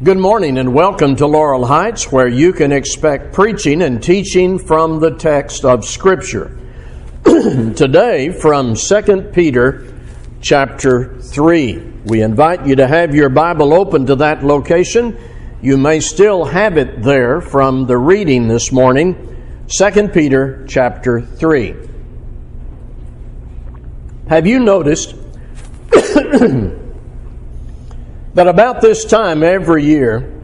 Good morning and welcome to Laurel Heights, where you can expect preaching and teaching from the text of Scripture. Today, from 2 Peter chapter 3. We invite you to have your Bible open to that location. You may still have it there from the reading this morning, 2 Peter chapter 3. Have you noticed that about this time every year,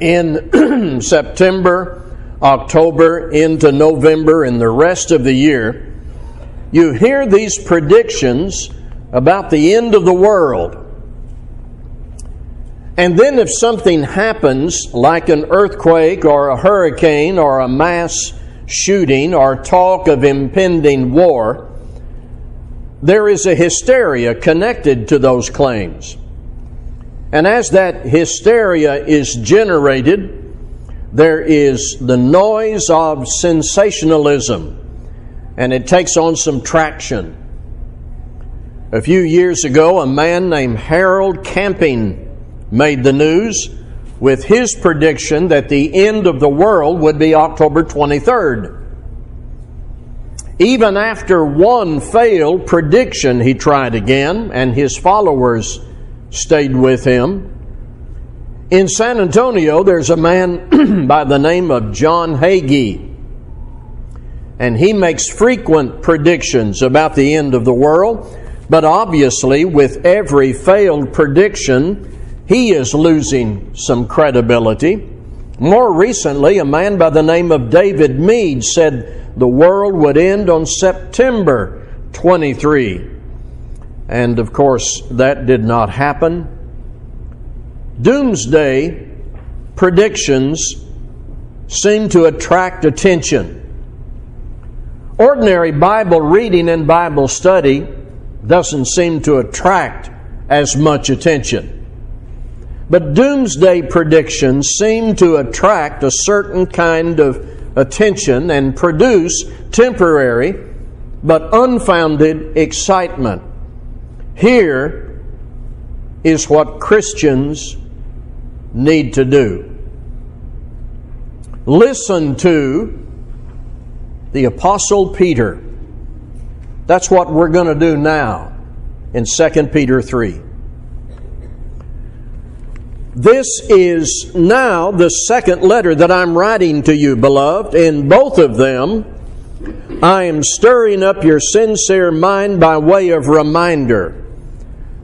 in September, October, into November, and the rest of the year, you hear these predictions about the end of the world. And then, if something happens, like an earthquake or a hurricane or a mass shooting or talk of impending war, there is a hysteria connected to those claims. And as that hysteria is generated, there is the noise of sensationalism, and it takes on some traction. A few years ago, a man named Harold Camping made the news with his prediction that the end of the world would be October 23rd. Even after one failed prediction, he tried again, and his followers stayed with him. In San Antonio, there's a man by the name of John Hagee, and he makes frequent predictions about the end of the world. But obviously, with every failed prediction, he is losing some credibility. More recently, a man by the name of David Meade said the world would end on September 23. And of course, that did not happen. Doomsday predictions seem to attract attention. Ordinary Bible reading and Bible study doesn't seem to attract as much attention. But doomsday predictions seem to attract a certain kind of attention and produce temporary but unfounded excitement. Here is what Christians need to do. Listen to the Apostle Peter. That's what we're going to do now in 2 Peter 3. This is now the second letter that I'm writing to you, beloved. In both of them, I am stirring up your sincere mind by way of reminder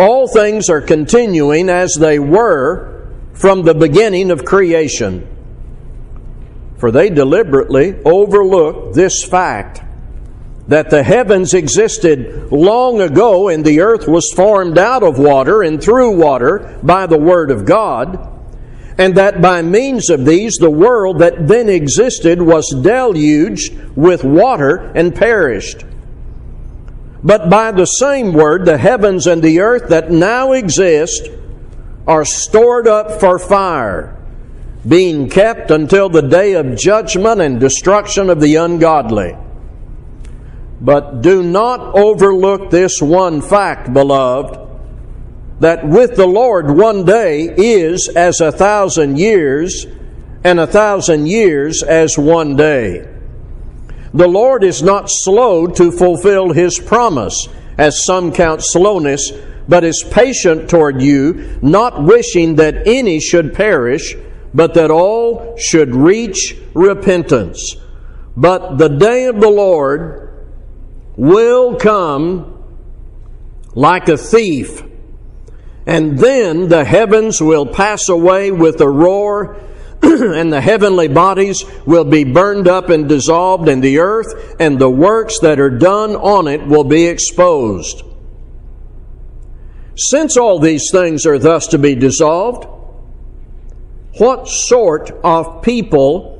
all things are continuing as they were from the beginning of creation. For they deliberately overlook this fact that the heavens existed long ago and the earth was formed out of water and through water by the Word of God, and that by means of these the world that then existed was deluged with water and perished. But by the same word, the heavens and the earth that now exist are stored up for fire, being kept until the day of judgment and destruction of the ungodly. But do not overlook this one fact, beloved, that with the Lord one day is as a thousand years, and a thousand years as one day. The Lord is not slow to fulfill his promise, as some count slowness, but is patient toward you, not wishing that any should perish, but that all should reach repentance. But the day of the Lord will come like a thief, and then the heavens will pass away with a roar and the heavenly bodies will be burned up and dissolved, and the earth and the works that are done on it will be exposed. Since all these things are thus to be dissolved, what sort of people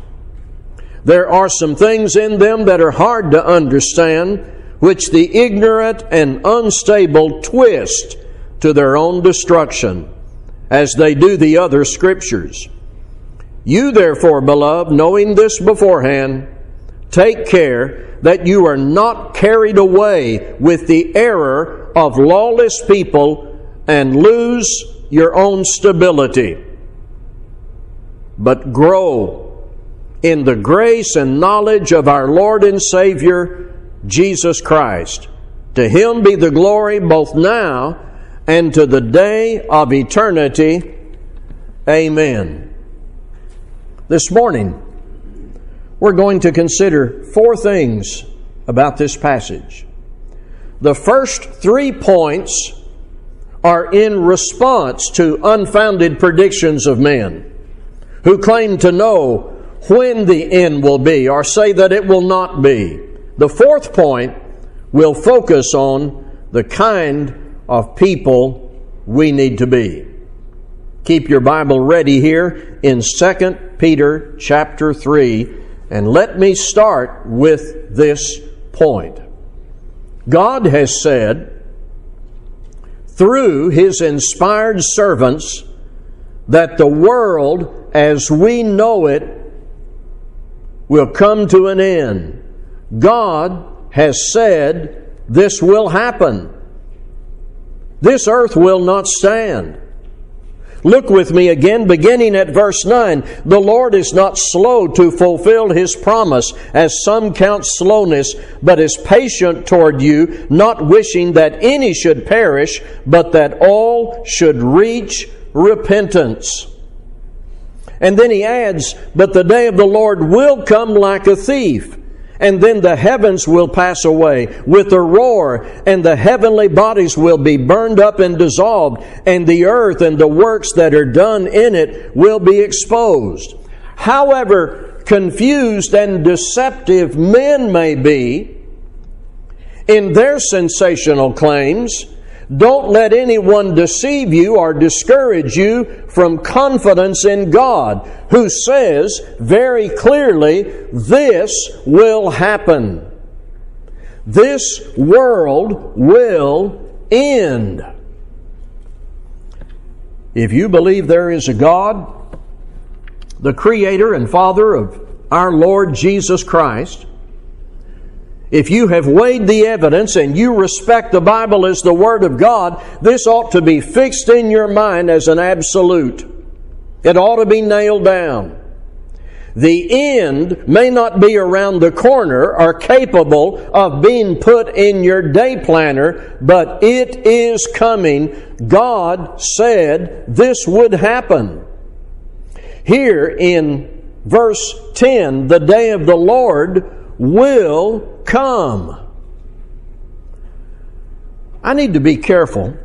There are some things in them that are hard to understand, which the ignorant and unstable twist to their own destruction, as they do the other scriptures. You, therefore, beloved, knowing this beforehand, take care that you are not carried away with the error of lawless people and lose your own stability, but grow in the grace and knowledge of our Lord and Savior, Jesus Christ. To him be the glory both now and to the day of eternity. Amen. This morning, we're going to consider four things about this passage. The first three points are in response to unfounded predictions of men who claim to know when the end will be, or say that it will not be. The fourth point will focus on the kind of people we need to be. Keep your Bible ready here in 2 Peter chapter 3, and let me start with this point. God has said, through his inspired servants, that the world as we know it will come to an end. God has said this will happen. This earth will not stand. Look with me again, beginning at verse 9. The Lord is not slow to fulfill his promise, as some count slowness, but is patient toward you, not wishing that any should perish, but that all should reach repentance. And then he adds, But the day of the Lord will come like a thief. And then the heavens will pass away with a roar, and the heavenly bodies will be burned up and dissolved, and the earth and the works that are done in it will be exposed. However confused and deceptive men may be in their sensational claims, don't let anyone deceive you or discourage you from confidence in God, who says very clearly, this will happen. This world will end. If you believe there is a God, the Creator and Father of our Lord Jesus Christ, if you have weighed the evidence and you respect the Bible as the Word of God, this ought to be fixed in your mind as an absolute. It ought to be nailed down. The end may not be around the corner or capable of being put in your day planner, but it is coming. God said this would happen. Here in verse 10, the day of the Lord will come. I need to be careful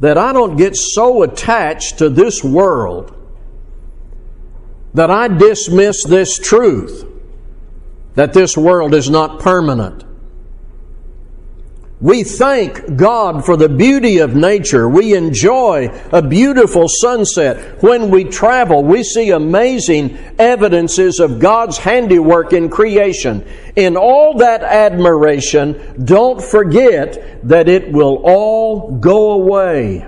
that I don't get so attached to this world that I dismiss this truth that this world is not permanent. We thank God for the beauty of nature. We enjoy a beautiful sunset. When we travel, we see amazing evidences of God's handiwork in creation. In all that admiration, don't forget that it will all go away.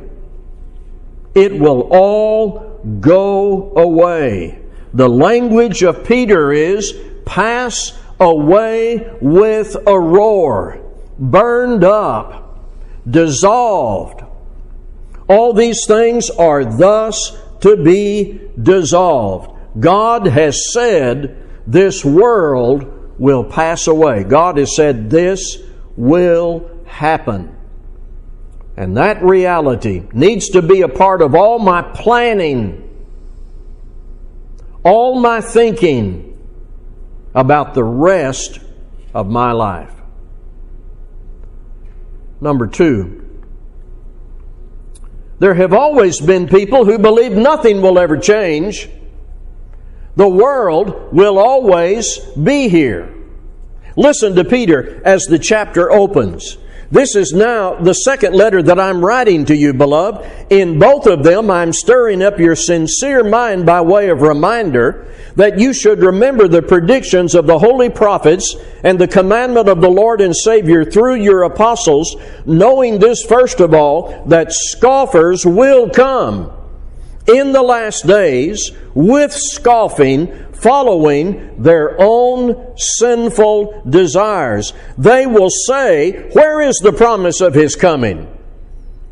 It will all go away. The language of Peter is pass away with a roar, burned up, dissolved. All these things are thus to be dissolved. God has said this world will pass away. God has said this will happen. And that reality needs to be a part of all my planning, all my thinking about the rest of my life. Number two, there have always been people who believe nothing will ever change. The world will always be here. Listen to Peter as the chapter opens. This is now the second letter that I'm writing to you, beloved. In both of them, I'm stirring up your sincere mind by way of reminder that you should remember the predictions of the holy prophets and the commandment of the Lord and Savior through your apostles, knowing this first of all, that scoffers will come in the last days with scoffing, following their own sinful desires. They will say, Where is the promise of his coming?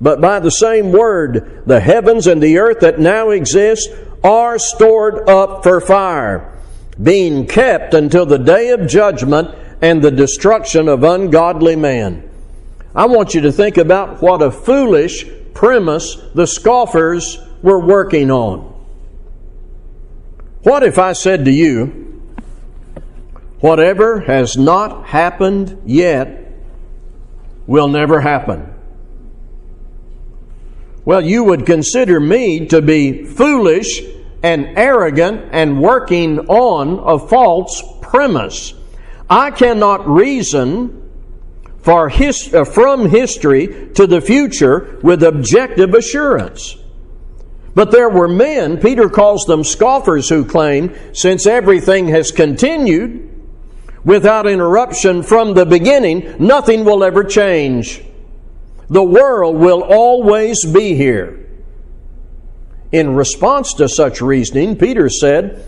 But by the same Word, the heavens and the earth that now exist are stored up for fire, being kept until the day of judgment and the destruction of ungodly men. I want you to think about what a foolish premise the scoffers were working on. What if I said to you, whatever has not happened yet will never happen? Well, you would consider me to be foolish and arrogant and working on a false premise. I cannot reason his, uh, from history to the future with objective assurance. But there were men, Peter calls them scoffers, who claim, since everything has continued without interruption from the beginning, nothing will ever change. The world will always be here. In response to such reasoning, Peter said,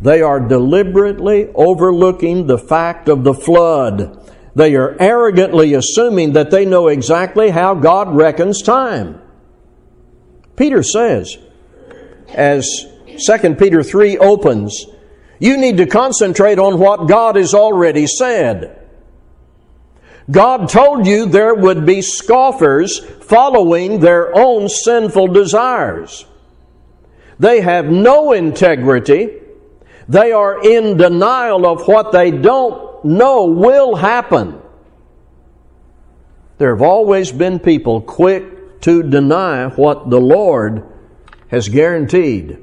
they are deliberately overlooking the fact of the flood they are arrogantly assuming that they know exactly how God reckons time. Peter says, as 2 Peter 3 opens, you need to concentrate on what God has already said. God told you there would be scoffers following their own sinful desires. They have no integrity. They are in denial of what they don't know will happen. There have always been people quick to deny what the Lord has guaranteed.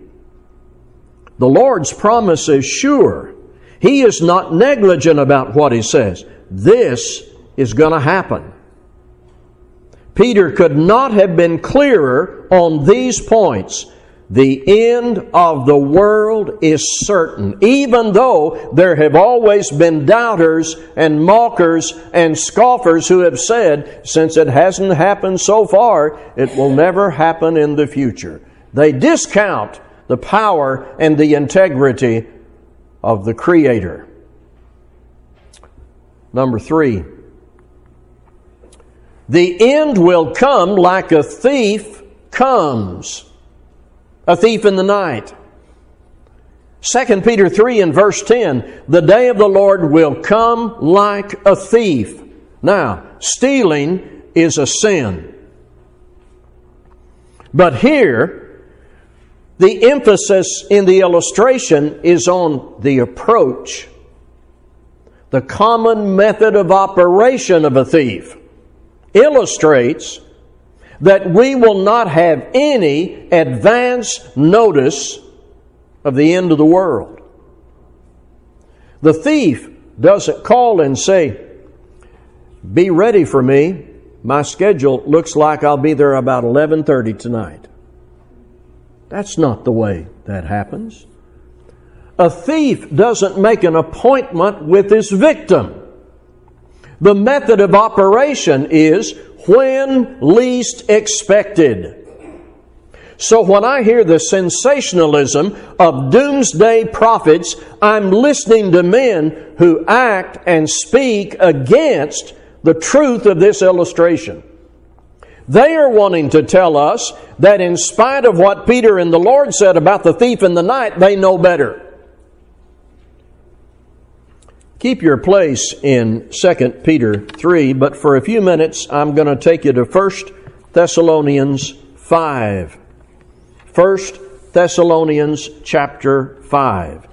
The Lord's promise is sure. He is not negligent about what He says. This is going to happen. Peter could not have been clearer on these points. The end of the world is certain, even though there have always been doubters and mockers and scoffers who have said, since it hasn't happened so far, it will never happen in the future. They discount the power and the integrity of the Creator. Number three, the end will come like a thief comes a thief in the night. 2 Peter 3 and verse 10 The day of the Lord will come like a thief. Now, stealing is a sin. But here, the emphasis in the illustration is on the approach, the common method of operation of a thief. Illustrates that we will not have any advance notice of the end of the world. The thief doesn't call and say, Be ready for me. My schedule looks like I'll be there about 11:30 tonight. That's not the way that happens. A thief doesn't make an appointment with his victim. The method of operation is when least expected. So when I hear the sensationalism of doomsday prophets, I'm listening to men who act and speak against the truth of this illustration. They are wanting to tell us that in spite of what Peter and the Lord said about the thief in the night, they know better. Keep your place in 2 Peter 3, but for a few minutes I'm going to take you to 1 Thessalonians 5. 1 Thessalonians chapter 5.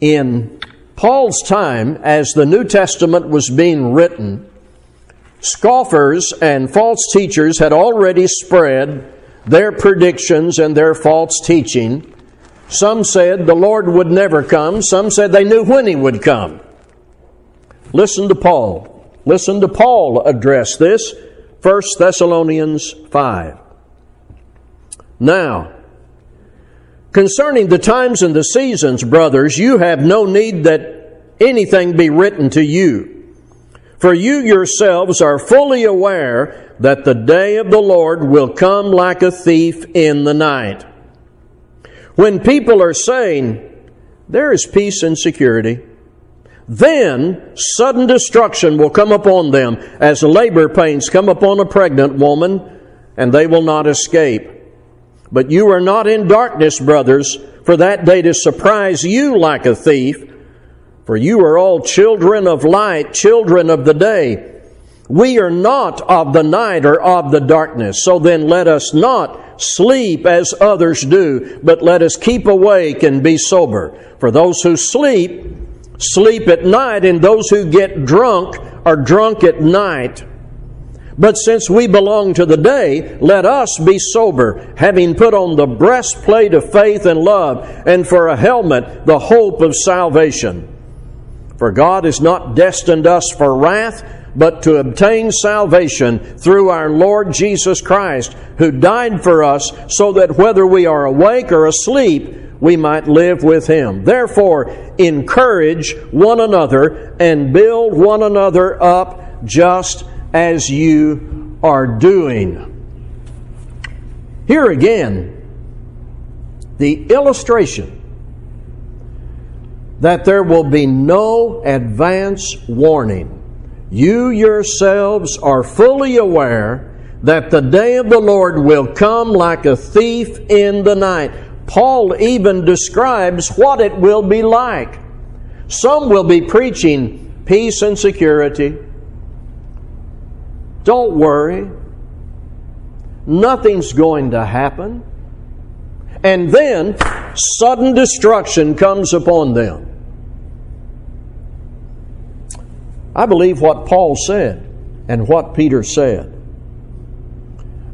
In Paul's time, as the New Testament was being written, scoffers and false teachers had already spread their predictions and their false teaching. Some said the Lord would never come, some said they knew when He would come. Listen to Paul. Listen to Paul address this. 1 Thessalonians 5. Now, concerning the times and the seasons, brothers, you have no need that anything be written to you. For you yourselves are fully aware that the day of the Lord will come like a thief in the night. When people are saying, there is peace and security, then sudden destruction will come upon them as labor pains come upon a pregnant woman, and they will not escape. But you are not in darkness, brothers, for that day to surprise you like a thief. For you are all children of light, children of the day. We are not of the night or of the darkness. So then let us not sleep as others do, but let us keep awake and be sober. For those who sleep, sleep at night, and those who get drunk are drunk at night. But since we belong to the day, let us be sober, having put on the breastplate of faith and love, and for a helmet, the hope of salvation. For God has not destined us for wrath, but to obtain salvation through our Lord Jesus Christ, who died for us, so that whether we are awake or asleep, we might live with him. Therefore, encourage one another and build one another up just as you are doing. Here again, the illustration that there will be no advance warning. You yourselves are fully aware that the day of the Lord will come like a thief in the night. Paul even describes what it will be like. Some will be preaching peace and security. Don't worry. Nothing's going to happen. And then sudden destruction comes upon them. I believe what Paul said and what Peter said.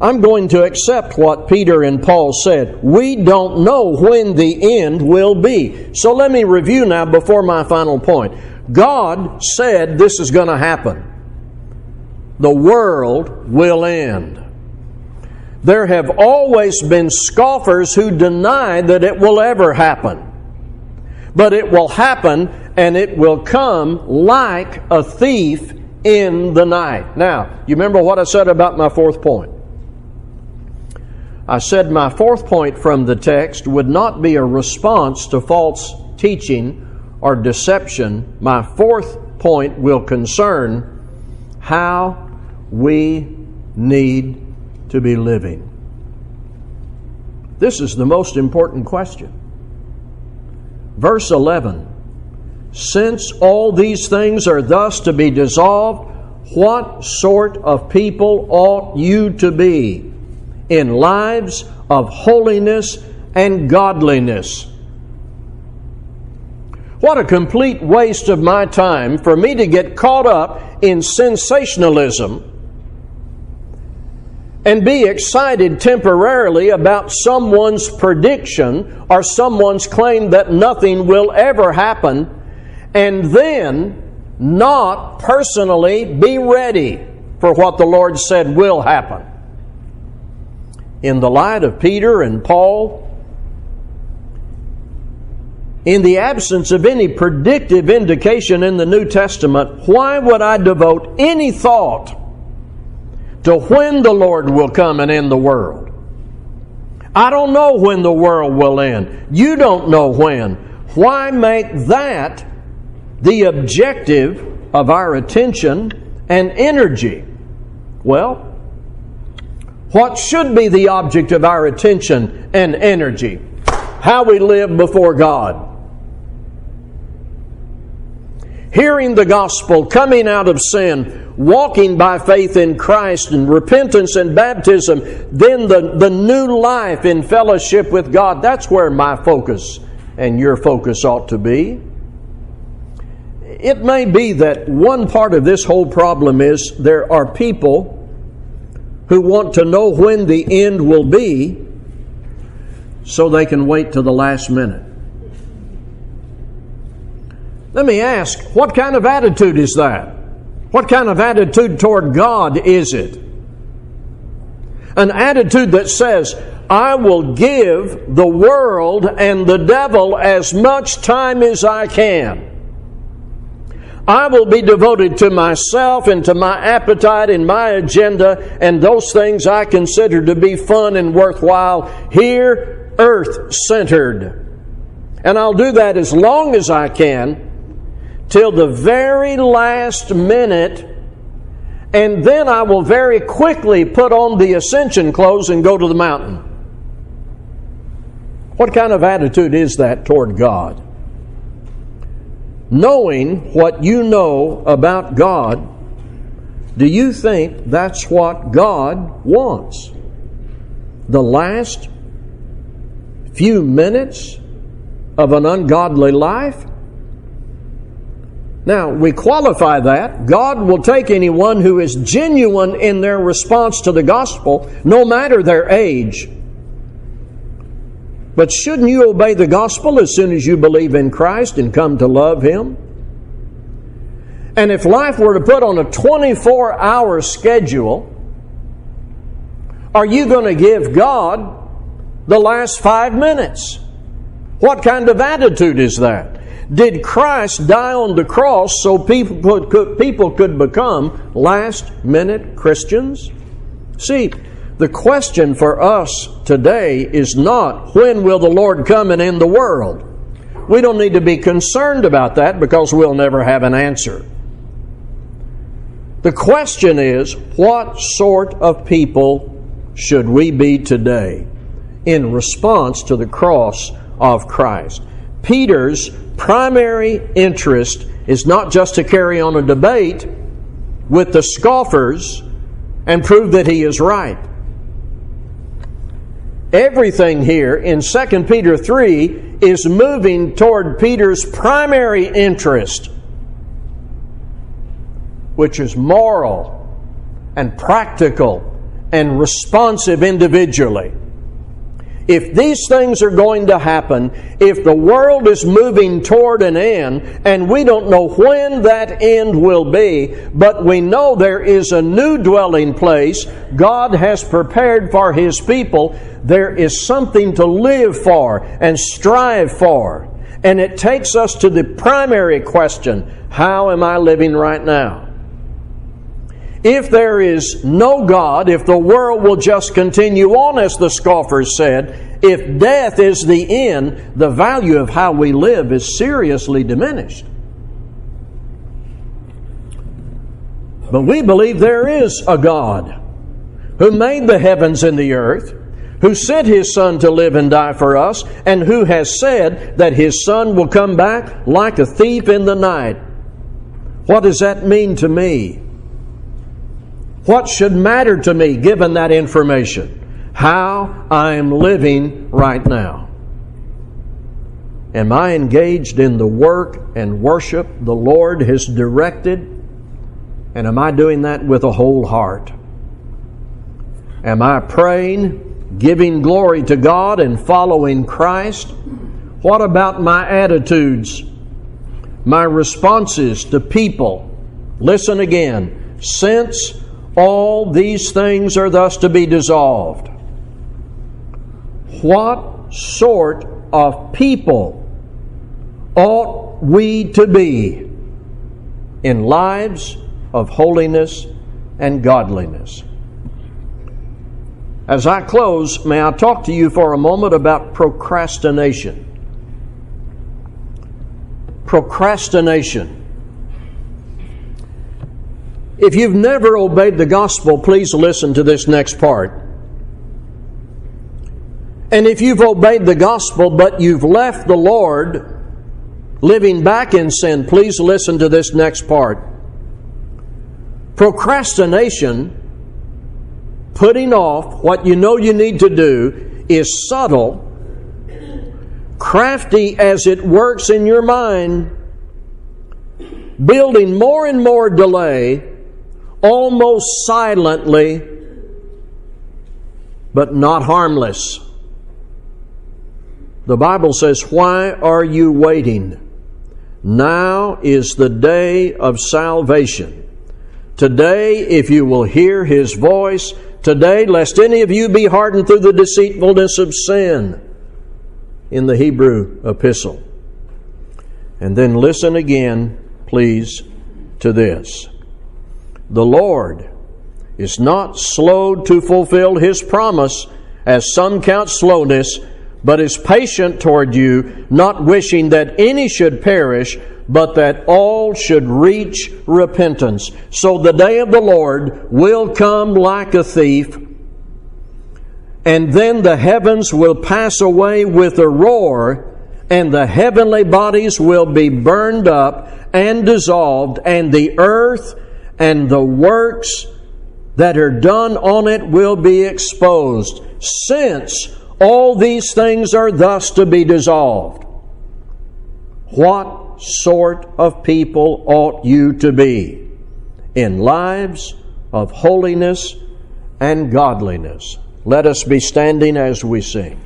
I'm going to accept what Peter and Paul said. We don't know when the end will be. So let me review now before my final point. God said this is going to happen. The world will end. There have always been scoffers who deny that it will ever happen. But it will happen and it will come like a thief in the night. Now, you remember what I said about my fourth point? I said my fourth point from the text would not be a response to false teaching or deception. My fourth point will concern how we need to be living. This is the most important question. Verse 11 Since all these things are thus to be dissolved, what sort of people ought you to be? In lives of holiness and godliness. What a complete waste of my time for me to get caught up in sensationalism and be excited temporarily about someone's prediction or someone's claim that nothing will ever happen and then not personally be ready for what the Lord said will happen. In the light of Peter and Paul, in the absence of any predictive indication in the New Testament, why would I devote any thought to when the Lord will come and end the world? I don't know when the world will end. You don't know when. Why make that the objective of our attention and energy? Well, what should be the object of our attention and energy? How we live before God. Hearing the gospel, coming out of sin, walking by faith in Christ and repentance and baptism, then the, the new life in fellowship with God. That's where my focus and your focus ought to be. It may be that one part of this whole problem is there are people who want to know when the end will be so they can wait to the last minute. Let me ask, what kind of attitude is that? What kind of attitude toward God is it? An attitude that says, I will give the world and the devil as much time as I can. I will be devoted to myself and to my appetite and my agenda and those things I consider to be fun and worthwhile here, earth centered. And I'll do that as long as I can till the very last minute, and then I will very quickly put on the ascension clothes and go to the mountain. What kind of attitude is that toward God? Knowing what you know about God, do you think that's what God wants? The last few minutes of an ungodly life? Now, we qualify that. God will take anyone who is genuine in their response to the gospel, no matter their age. But shouldn't you obey the gospel as soon as you believe in Christ and come to love Him? And if life were to put on a 24 hour schedule, are you going to give God the last five minutes? What kind of attitude is that? Did Christ die on the cross so people could, people could become last minute Christians? See, the question for us today is not when will the Lord come and end the world? We don't need to be concerned about that because we'll never have an answer. The question is what sort of people should we be today in response to the cross of Christ? Peter's primary interest is not just to carry on a debate with the scoffers and prove that he is right everything here in 2 Peter 3 is moving toward Peter's primary interest, which is moral and practical and responsive individually if these things are going to happen, if the world is moving toward an end, and we don't know when that end will be, but we know there is a new dwelling place God has prepared for His people, there is something to live for and strive for. And it takes us to the primary question how am I living right now? If there is no God, if the world will just continue on, as the scoffers said, if death is the end, the value of how we live is seriously diminished. But we believe there is a God who made the heavens and the earth, who sent his Son to live and die for us, and who has said that his Son will come back like a thief in the night. What does that mean to me? What should matter to me given that information? How I am living right now. Am I engaged in the work and worship the Lord has directed? And am I doing that with a whole heart? Am I praying, giving glory to God, and following Christ? What about my attitudes? my responses to people. Listen again. Since all these things are thus to be dissolved, what sort of people ought we to be in lives of holiness and godliness? As I close, may I talk to you for a moment about procrastination? Procrastination. If you've never obeyed the gospel, please listen to this next part. And if you've obeyed the gospel but you've left the Lord living back in sin, please listen to this next part. Procrastination putting off what you know you need to do is subtle, crafty as it works in your mind, building more and more delay, almost silently, but not harmless. The Bible says, Why are you waiting? Now is the day of salvation. Today, if you will hear his voice, today, lest any of you be hardened through the deceitfulness of sin, in the Hebrew epistle. And then listen again, please, to this. The Lord is not slow to fulfill his promise, as some count slowness, but is patient toward you, not wishing that any should perish, but that all should reach repentance. So the day of the Lord will come like a thief, and then the heavens will pass away with a roar, and the heavenly bodies will be burned up and dissolved, and the earth and the works that are done on it will be exposed, since all these things are thus to be dissolved. What sort of people ought you to be in lives of holiness and godliness. Let us be standing as we sing.